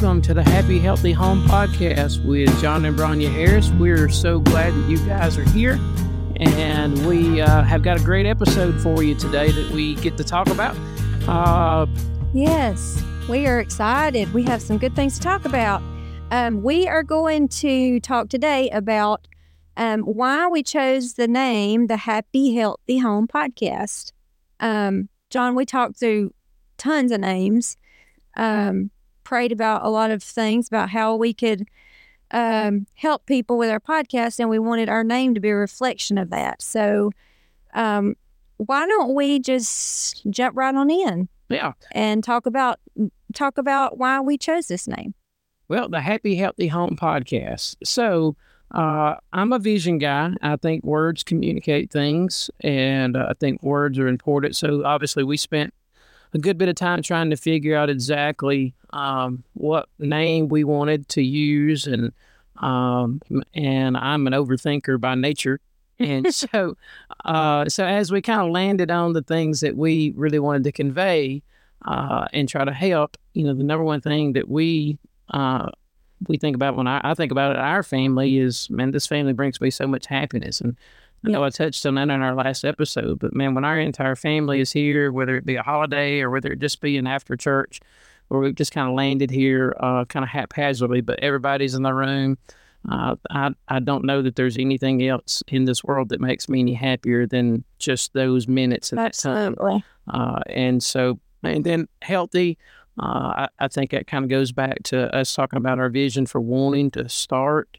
welcome to the Happy Healthy Home Podcast with John and Bronya Harris. We're so glad that you guys are here, and we uh, have got a great episode for you today that we get to talk about. Uh, Yes, we are excited. We have some good things to talk about. Um, we are going to talk today about um, why we chose the name the Happy Healthy Home Podcast. Um, John, we talked through tons of names, um, prayed about a lot of things about how we could um, help people with our podcast, and we wanted our name to be a reflection of that. So, um, why don't we just jump right on in? yeah, and talk about talk about why we chose this name. well, the Happy Healthy Home Podcast. So, uh, I'm a vision guy. I think words communicate things, and uh, I think words are important. So, obviously, we spent a good bit of time trying to figure out exactly um, what name we wanted to use, and um, and I'm an overthinker by nature, and so uh, so as we kind of landed on the things that we really wanted to convey uh, and try to help, you know, the number one thing that we uh, we think about when I, I think about it, our family is man, this family brings me so much happiness, and I know I touched on that in our last episode, but man, when our entire family is here, whether it be a holiday or whether it just be an after church, or we've just kind of landed here, uh, kind of haphazardly, but everybody's in the room. Uh, I I don't know that there's anything else in this world that makes me any happier than just those minutes at that time. Uh, and so, and then healthy. Uh, I, I think that kind of goes back to us talking about our vision for wanting to start.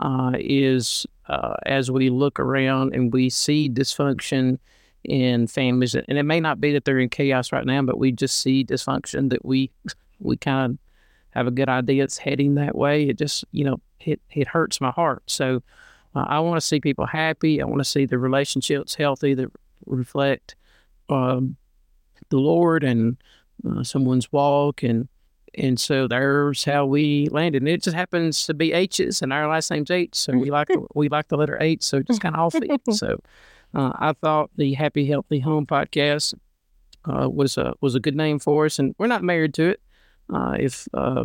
Uh, is uh, as we look around and we see dysfunction in families, and it may not be that they're in chaos right now, but we just see dysfunction that we we kind of have a good idea it's heading that way. It just you know it it hurts my heart. So uh, I want to see people happy. I want to see the relationships healthy that reflect um, the Lord and uh, someone's walk and and so there's how we landed. And it just happens to be H's, and our last name's H, so we like we like the letter H, so just kind of off it. So uh, I thought the Happy Healthy Home podcast uh, was a was a good name for us, and we're not married to it. Uh, if uh,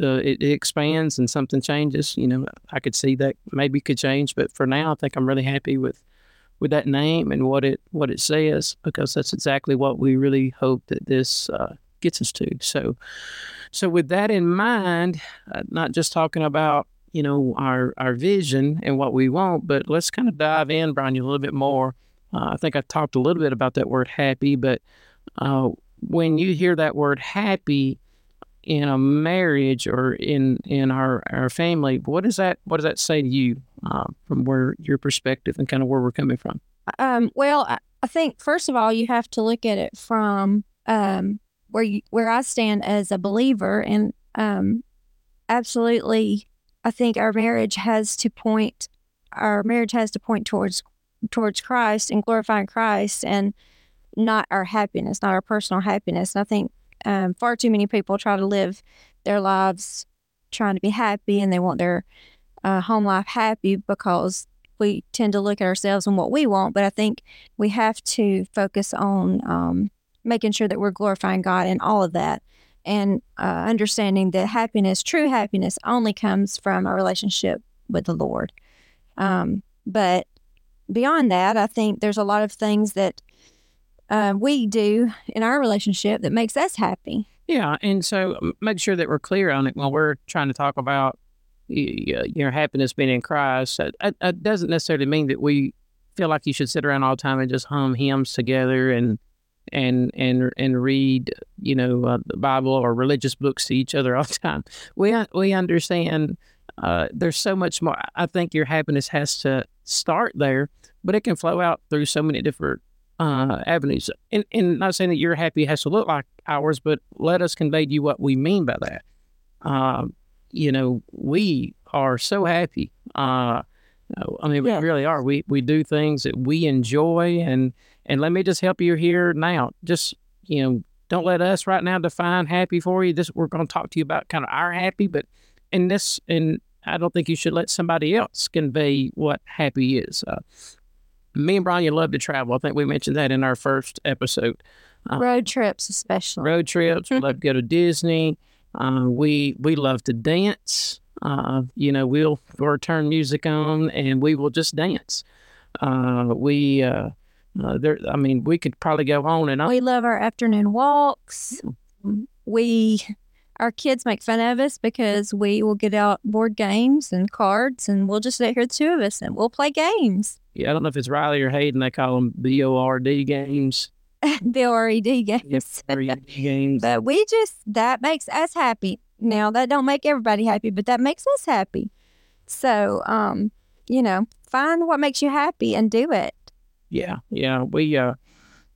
uh, it, it expands and something changes, you know, I could see that maybe could change. But for now, I think I'm really happy with with that name and what it what it says because that's exactly what we really hope that this uh, gets us to. So, so with that in mind, uh, not just talking about you know our our vision and what we want, but let's kind of dive in, Bronya, a little bit more. Uh, I think I talked a little bit about that word happy, but uh, when you hear that word happy in a marriage or in in our our family, what does that what does that say to you uh, from where your perspective and kind of where we're coming from? Um, well, I, I think first of all you have to look at it from um, where you where I stand as a believer, and um, absolutely, I think our marriage has to point our marriage has to point towards towards Christ and glorifying Christ, and not our happiness, not our personal happiness. And I think um, far too many people try to live their lives trying to be happy, and they want their uh, home life happy because we tend to look at ourselves and what we want. But I think we have to focus on um, making sure that we're glorifying God in all of that and uh, understanding that happiness, true happiness, only comes from a relationship with the Lord. Um, but beyond that, I think there's a lot of things that uh, we do in our relationship that makes us happy. Yeah, and so make sure that we're clear on it when we're trying to talk about y- your happiness being in Christ. It doesn't necessarily mean that we feel like you should sit around all the time and just hum hymns together and and and and read, you know, uh, the Bible or religious books to each other all the time. We we understand uh, there's so much more. I think your happiness has to start there, but it can flow out through so many different uh, avenues. And, and not saying that your happy has to look like ours, but let us convey to you what we mean by that. Um, you know, we are so happy. Uh, I mean, Yeah. we really are. We we do things that we enjoy, and and let me just help you here now. Just you know, don't let us right now define happy for you. This we're going to talk to you about kind of our happy, but in this, and I don't think you should let somebody else convey what happy is. Uh, me and Bronya, you love to travel. I think we mentioned that in our first episode. Uh, Road trips, especially. Road trips, we love to go to Disney. Uh, we we love to dance. Uh, you know, we'll or turn music on and we will just dance. Uh, we uh, there. I mean, we could probably go on and on. We love our afternoon walks. We our kids make fun of us because we will get out board games and cards and we'll just sit here the two of us and we'll play games. Yeah, I don't know if it's Riley or Hayden. They call them B O R D games. the games. RED games. But we just that makes us happy. Now that don't make everybody happy, but that makes us happy. So, um, you know, find what makes you happy and do it. Yeah, yeah. We uh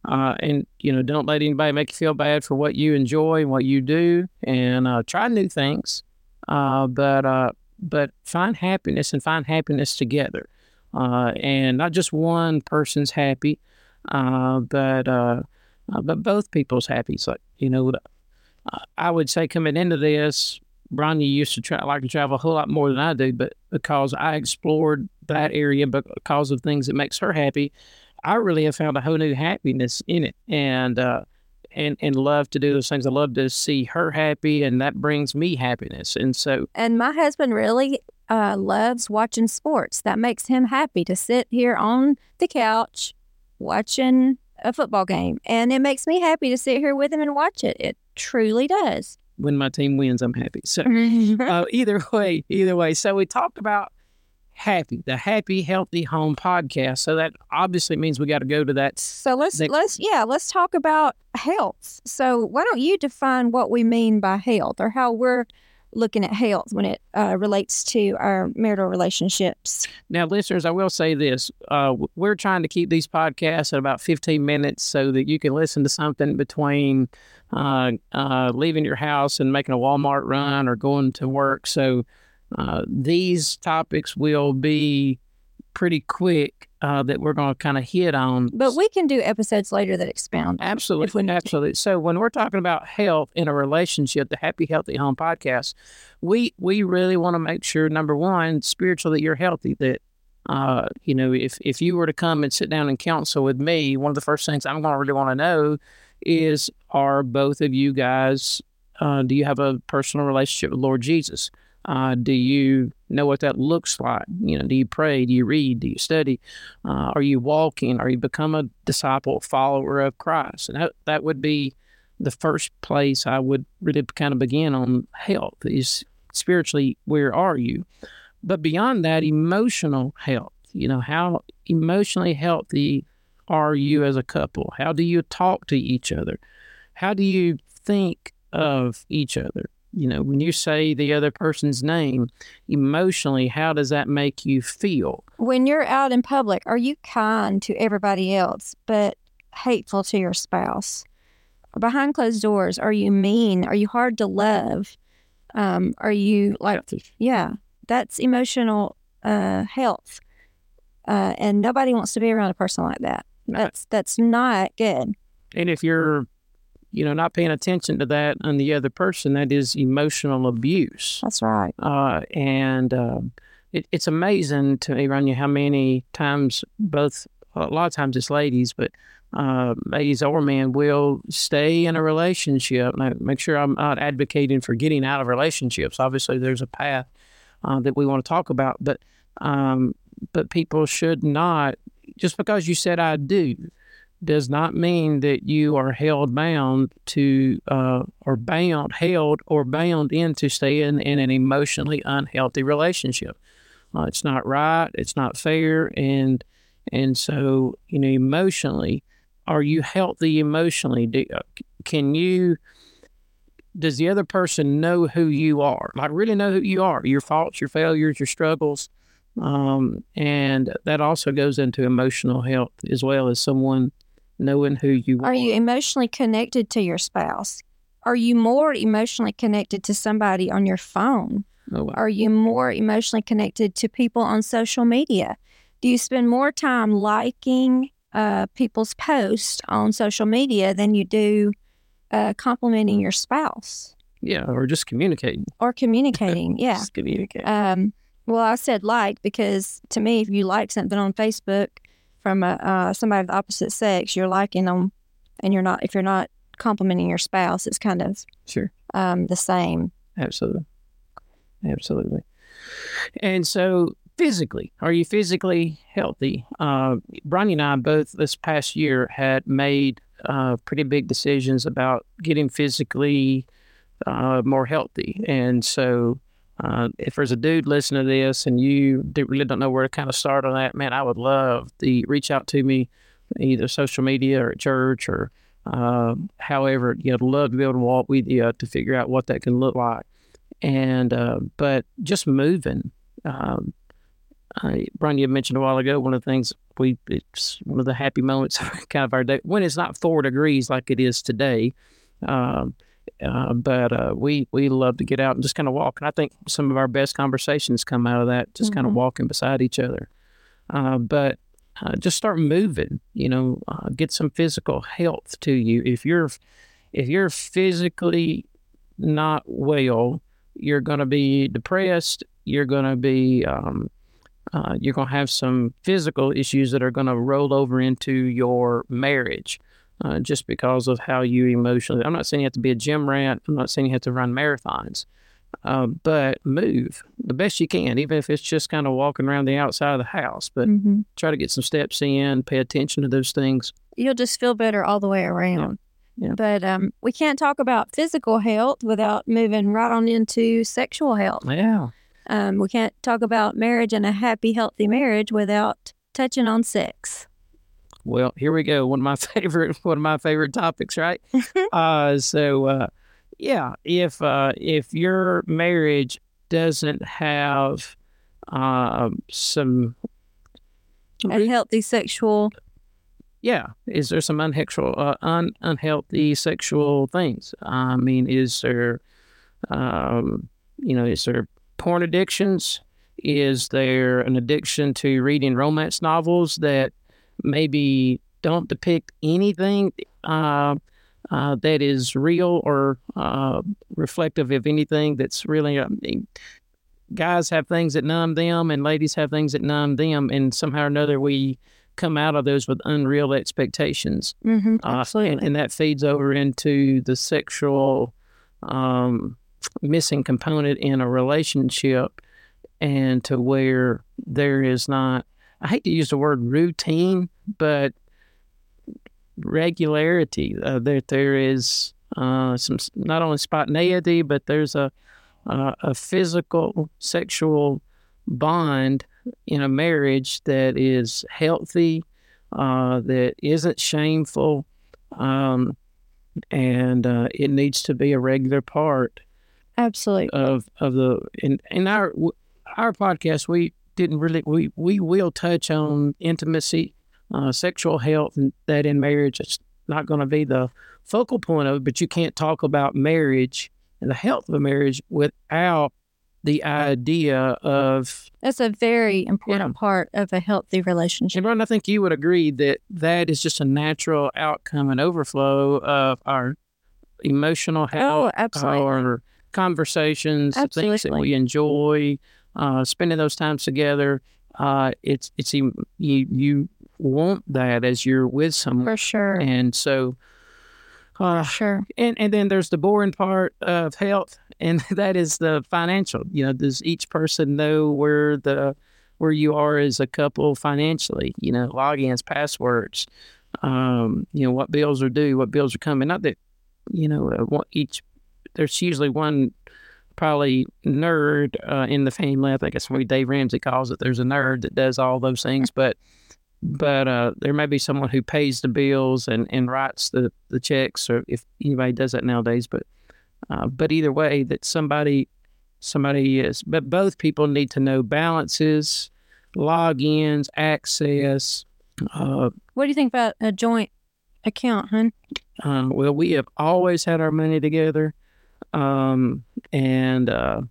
uh, and you know, don't let anybody make you feel bad for what you enjoy and what you do, and uh, try new things. Uh, but uh, but find happiness and find happiness together, uh, and not just one person's happy, uh, but uh, but both people's happy. So you know, I would say coming into this, Bronya used to try like to travel a whole lot more than I do, but because I explored that area because of things that makes her happy, I really have found a whole new happiness in it, and uh, and and love to do those things. I love to see her happy, and that brings me happiness. And so, and my husband really uh, loves watching sports. That makes him happy to sit here on the couch watching a football game, and it makes me happy to sit here with him and watch it. It truly does. When my team wins, I'm happy. So uh, either way, either way. So we talked about happy, the Happy Healthy Home podcast. So that obviously means we got to go to that. So let's let's yeah, let's talk about health. So why don't you define what we mean by health or how we're looking at health when it uh, relates to our marital relationships. Now, listeners, I will say this: uh, we're trying to keep these podcasts at about 15 minutes so that you can listen to something between uh, uh leaving your house and making a Walmart run or going to work. So uh, these topics will be pretty quick uh, that we're going to kind of hit on. But we can do episodes later that expound. Absolutely. Absolutely. So when we're talking about health in a relationship, the Happy Healthy Home podcast, we we really want to make sure number one, spiritually that you're healthy. That uh, you know, if if you were to come and sit down and counsel with me, one of the first things I'm going to really want to know is are both of you guys uh, do you have a personal relationship with Lord Jesus? Uh, do you know what that looks like? You know, do you pray? Do you read? Do you study? Uh, are you walking? Are you become a disciple, follower of Christ? And that, that would be the first place I would really kind of begin on health is spiritually, where are you? But beyond that, emotional health. You know, how emotionally healthy are you as a couple? How do you talk to each other? How do you think of each other? You know, when you say the other person's name, emotionally, how does that make you feel? When you're out in public, are you kind to everybody else but hateful to your spouse? Behind closed doors, are you mean? Are you hard to love? Um, are you like, yeah, that's emotional uh, health. Uh, and nobody wants to be around a person like that. That's that's not good. And if you're you know, not paying attention to that on the other person, that is emotional abuse. That's right. Uh, and uh, it, it's amazing to me, Rania, how many times both, a lot of times it's ladies, but uh, ladies or men will stay in a relationship. And I make sure I'm not advocating for getting out of relationships. Obviously, there's a path uh, that we want to talk about, but um, but people should not just because you said I do does not mean that you are held bound to uh, or bound held or bound into staying in an emotionally unhealthy relationship. Uh, it's not right it's not fair and and so you know emotionally are you healthy emotionally? Do, uh, can you does the other person know who you are? Like really know who you are your faults your failures your struggles um, and that also goes into emotional health as well as someone knowing who you are. Are you emotionally connected to your spouse? Are you more emotionally connected to somebody on your phone? Oh, wow. Are you more emotionally connected to people on social media? Do you spend more time liking uh, people's posts on social media than you do uh, complimenting your spouse? Yeah, or just communicating. Or communicating, yeah. just communicating. Um, well, I said like because to me, if you like something on Facebook, from a, uh, somebody of the opposite sex, you're liking them, and you're not if you're not complimenting your spouse it's kind of Sure. um, the same. Absolutely. Absolutely. And so, physically, are you physically healthy? Uh, and I both this past year had made uh, pretty big decisions about getting physically uh, more healthy. And so, uh, if there's a dude listening to this and you do- really don't know where to kind of start on that, man, I would love the reach out to me, either social media or at church or uh, however. You know, I'd love to be able to walk with you to figure out what that can look like and uh, but just moving. Um, I, Bronya, you mentioned a while ago one of the things we it's one of the happy moments kind of our day when it's not four degrees like it is today. Um, uh, but uh, we we love to get out and just kind of walk, and I think some of our best conversations come out of that, just kind of walking beside each other. Uh, but uh, just start moving, you know, uh, get some physical health to you. If you're if you're physically not well, you're going to be depressed. You're going to be, um, uh, you're going to have some physical issues that are going to roll over into your marriage uh, just because of how you emotionally. I'm not saying you have to be a gym rat. I'm not saying you have to run marathons, uh, but move the best you can, even if it's just kind of walking around the outside of the house. But hmm try to get some steps in, pay attention to those things. You'll just feel better all the way around. Yeah. But um, we can't talk about physical health without moving right on into sexual health. Yeah. Um, we can't talk about marriage and a happy, healthy marriage without touching on sex. Well, here we go. One of my favorite one of my favorite topics, right? uh, so uh, yeah, if uh, if your marriage doesn't have um, some A healthy sexual. yeah, is there some unhealthy uh, un, unhealthy sexual things? I mean, is there um, you know, is there porn addictions? Is there an addiction to reading romance novels that maybe don't depict anything uh, uh, that is real or uh, reflective of anything that's really. I mean, guys have things that numb them, and ladies have things that numb them, and somehow or another we come out of those with unreal expectations, Mm-hmm, uh, absolutely. and, and that feeds over into the sexual um, missing component in a relationship, and to where there is not. I hate to use the word routine, but regularity. Uh, that there is uh, some not only spontaneity, but there's a uh, a physical sexual bond in a marriage that is healthy, uh, that isn't shameful, um, and uh, it needs to be a regular part absolutely. of of the in in our our podcast we didn't really we we will touch on intimacy uh, sexual health and that in marriage it's not going to be the focal point of it but you can't talk about marriage and the health of a marriage without the idea of That's a very important part of a healthy relationship. and Ron, I think you would agree that that is just a natural outcome and overflow of our emotional health Oh, absolutely. our conversations, the things that we enjoy, uh, spending those times together. Uh, it's it's you you want that as you're with someone, For sure. and so. Uh, sure. and and then there's the boring part of health, and that is the financial. You know, does each person know where the where you are as a couple financially? You know, logins, passwords. Um, you know what bills are due, what bills are coming. Not that you know uh, what each. There's usually one probably nerd uh, in the family. I think that's what Dave Ramsey calls it. There's a nerd that does all those things, but but uh, there may be someone who pays the bills and, and writes the, the checks, or if anybody does that nowadays. But uh, but either way, that somebody somebody is. But both people need to know balances, logins, access. Uh, What do you think about a joint account, hun? uh, well, we have always had our money together, um, and uh,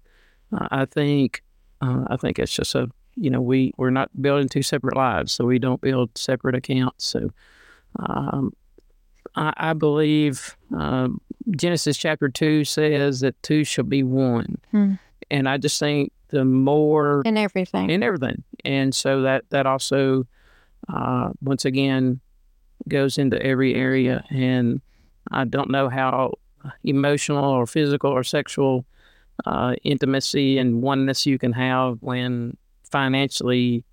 I think uh, I think it's just a you know we we're not building two separate lives, so we don't build separate accounts. So um, I, I believe um, Genesis chapter two says that two shall be one, Hmm. and I just think the more And everything. in everything. And so that that also uh, once again goes into every area. And I don't know how emotional or physical or sexual uh, intimacy and oneness you can have when financially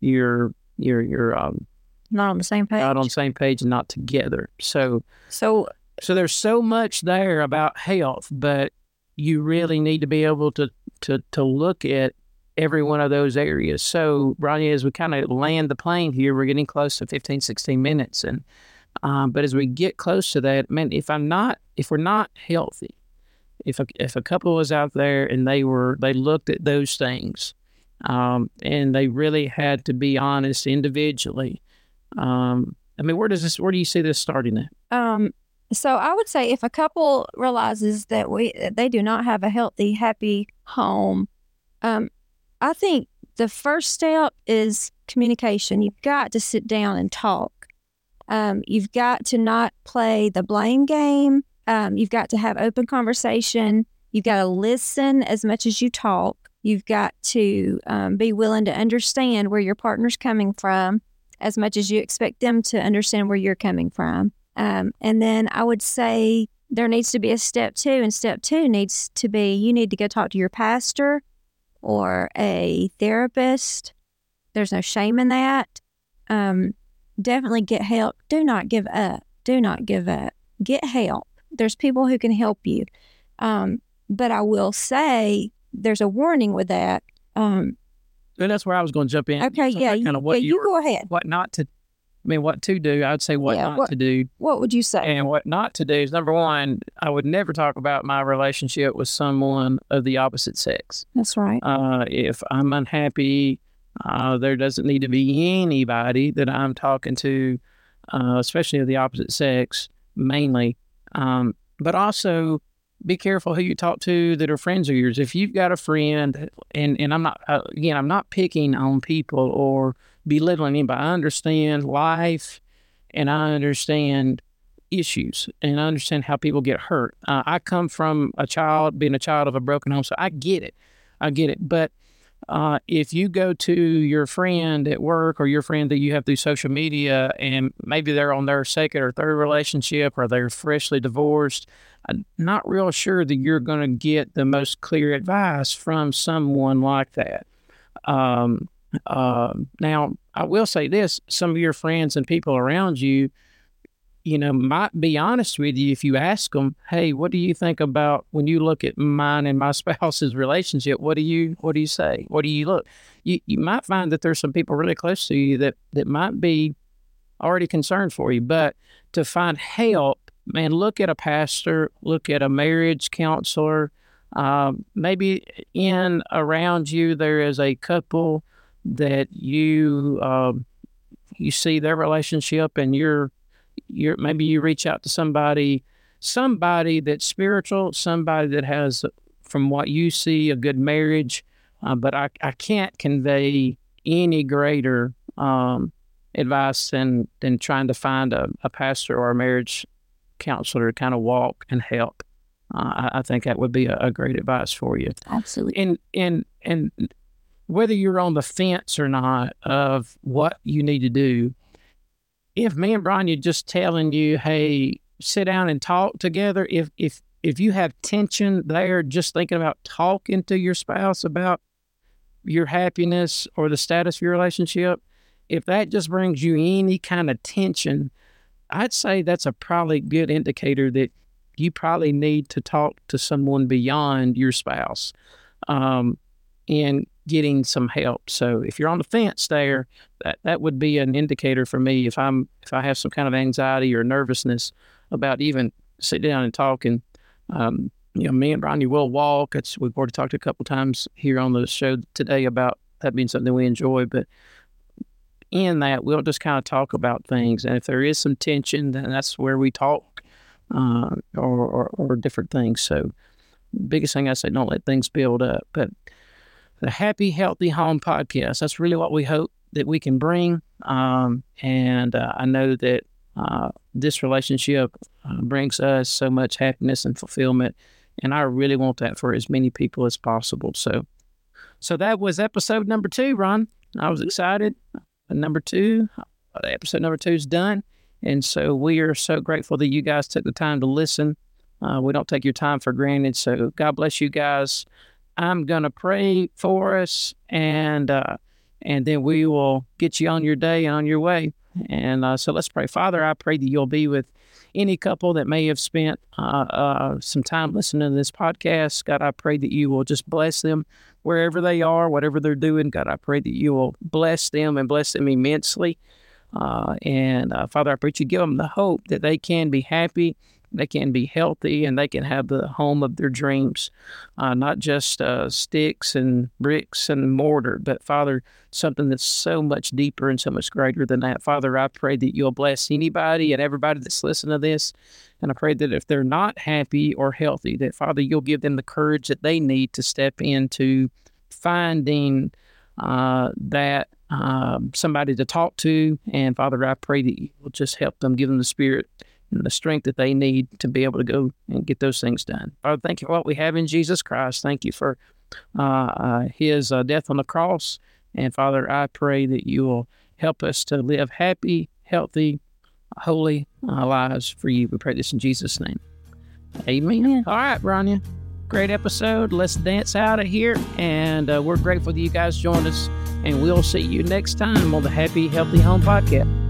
you're you're you're um, Not on the same page. not on the same page and not together. So so so there's so much there about health, but you really need to be able to to to look at every one of those areas. So, Ronnie, as we kind of land the plane here, we're getting close to 15, 16 minutes. And um, but as we get close to that, man, if I'm not if we're not healthy, if a, if a couple was out there and they were they looked at those things um, and they really had to be honest individually um, i mean where does this where do you see this starting at Um, so I would say if a couple realizes that we they do not have a healthy, happy home, um, I think the first step is communication. You've got to sit down and talk. Um, you've got to not play the blame game. Um, you've got to have open conversation. You've got to listen as much as you talk. You've got to um, be willing to understand where your partner's coming from as much as you expect them to understand where you're coming from. Um, and then I would say there needs to be a step two, and step two needs to be you need to go talk to your pastor or a therapist. There's no shame in that. Um, definitely get help. Do not give up. Do not give up. Get help. There's people who can help you. Um, but I will say there's a warning with that. Um, and that's where i was going to jump in okay, So yeah, kind you, of what yeah, you you go ahead. what not to i mean what to do i'd say what Yeah, not what- to do What would you say? And what not to do is number one, I would never talk about my relationship with someone of the opposite sex. That's right. Uh, if I'm unhappy, uh, there doesn't need to be anybody that I'm talking to, uh, especially of the opposite sex, mainly. Um, but also be careful who you talk to that are friends of yours. If you've got a friend, and, and I'm not, uh, again, I'm not picking on people or belittling anybody. I understand life and I understand issues and I understand how people get hurt. Uh, I come from a child, being a child of a broken home, so I get it. I get it. But uh, if you go to your friend at work or your friend that you have through social media and maybe they're on their second or third relationship or they're freshly divorced, I'm not real sure that you're going to get the most clear advice from someone like that. Um, uh, now, I will say this some of your friends and people around you, you know, might be honest with you if you ask them, "Hey, what do you think about when you look at mine and my spouse's relationship? What do you what do you say? What do you look?" You you might find that there's some people really close to you that that might be already concerned for you, but to find help, man, look at a pastor, look at a marriage counselor. Um, maybe in around you there is a couple that you um, you see their relationship and you're you're maybe you reach out to somebody somebody that's spiritual somebody that has from what you see a good marriage uh, but I, I can't convey any greater um, advice than than trying to find a, a pastor or a marriage counselor to kind of walk and help uh, I, I think that would be a, a great advice for you Absolutely. and and and whether you're on the fence or not of what you need to do, if me and Bronya are just telling you, hey, sit down and talk together, if if if you have tension there, just thinking about talking to your spouse about your happiness or the status of your relationship, if that just brings you any kind of tension, I'd say that's a probably good indicator that you probably need to talk to someone beyond your spouse. Um, and getting some help. So if you're on the fence there, that, that would be an indicator for me if I'm if I have some kind of anxiety or nervousness about even sitting down and talking. Um, you know, me and Ronnie will walk. It's we've already talked a couple times here on the show today about that being something we enjoy, but in that we'll just kind of talk about things. And if there is some tension, then that's where we talk uh, or, or or different things. So biggest thing I say, don't let things build up. But the Happy Healthy Home podcast, that's really what we hope that we can bring. Um, and uh, I know that uh, this relationship uh, brings us so much happiness and fulfillment. And I really want that for as many people as possible. So, so that was episode number two, Ron. I was excited. Number two, uh, episode number two is done. And so we are so grateful that you guys took the time to listen. Uh, we don't take your time for granted. So God bless you guys. I'm going to pray for us and, uh, and then we will get you on your day and on your way. And uh, so let's pray. Father, I pray that you'll be with any couple that may have spent uh, uh, some time listening to this podcast. God, I pray that you will just bless them wherever they are, whatever they're doing. God, I pray that you will bless them and bless them immensely. Uh, and uh, Father, I pray you give them the hope that they can be happy they can be healthy and they can have the home of their dreams, uh, not just uh, sticks and bricks and mortar, but Father, something that's so much deeper and so much greater than that. Father, I pray that you'll bless anybody and everybody that's listening to this. And I pray that if they're not happy or healthy, that Father, you'll give them the courage that they need to step into finding uh, that um, somebody to talk to. And Father, I pray that you will just help them, give them the spirit and the strength that they need to be able to go and get those things done. Father, thank you for what we have in Jesus Christ. Thank you for uh, uh, his uh, death on the cross. And Father, I pray that you will help us to live happy, healthy, holy uh, lives for you. We pray this in Jesus' name. Amen. Yeah. All right, Bronya. Great episode. Let's dance out of here. And uh, we're grateful that you guys joined us. And we'll see you next time on the Happy Healthy Home Podcast.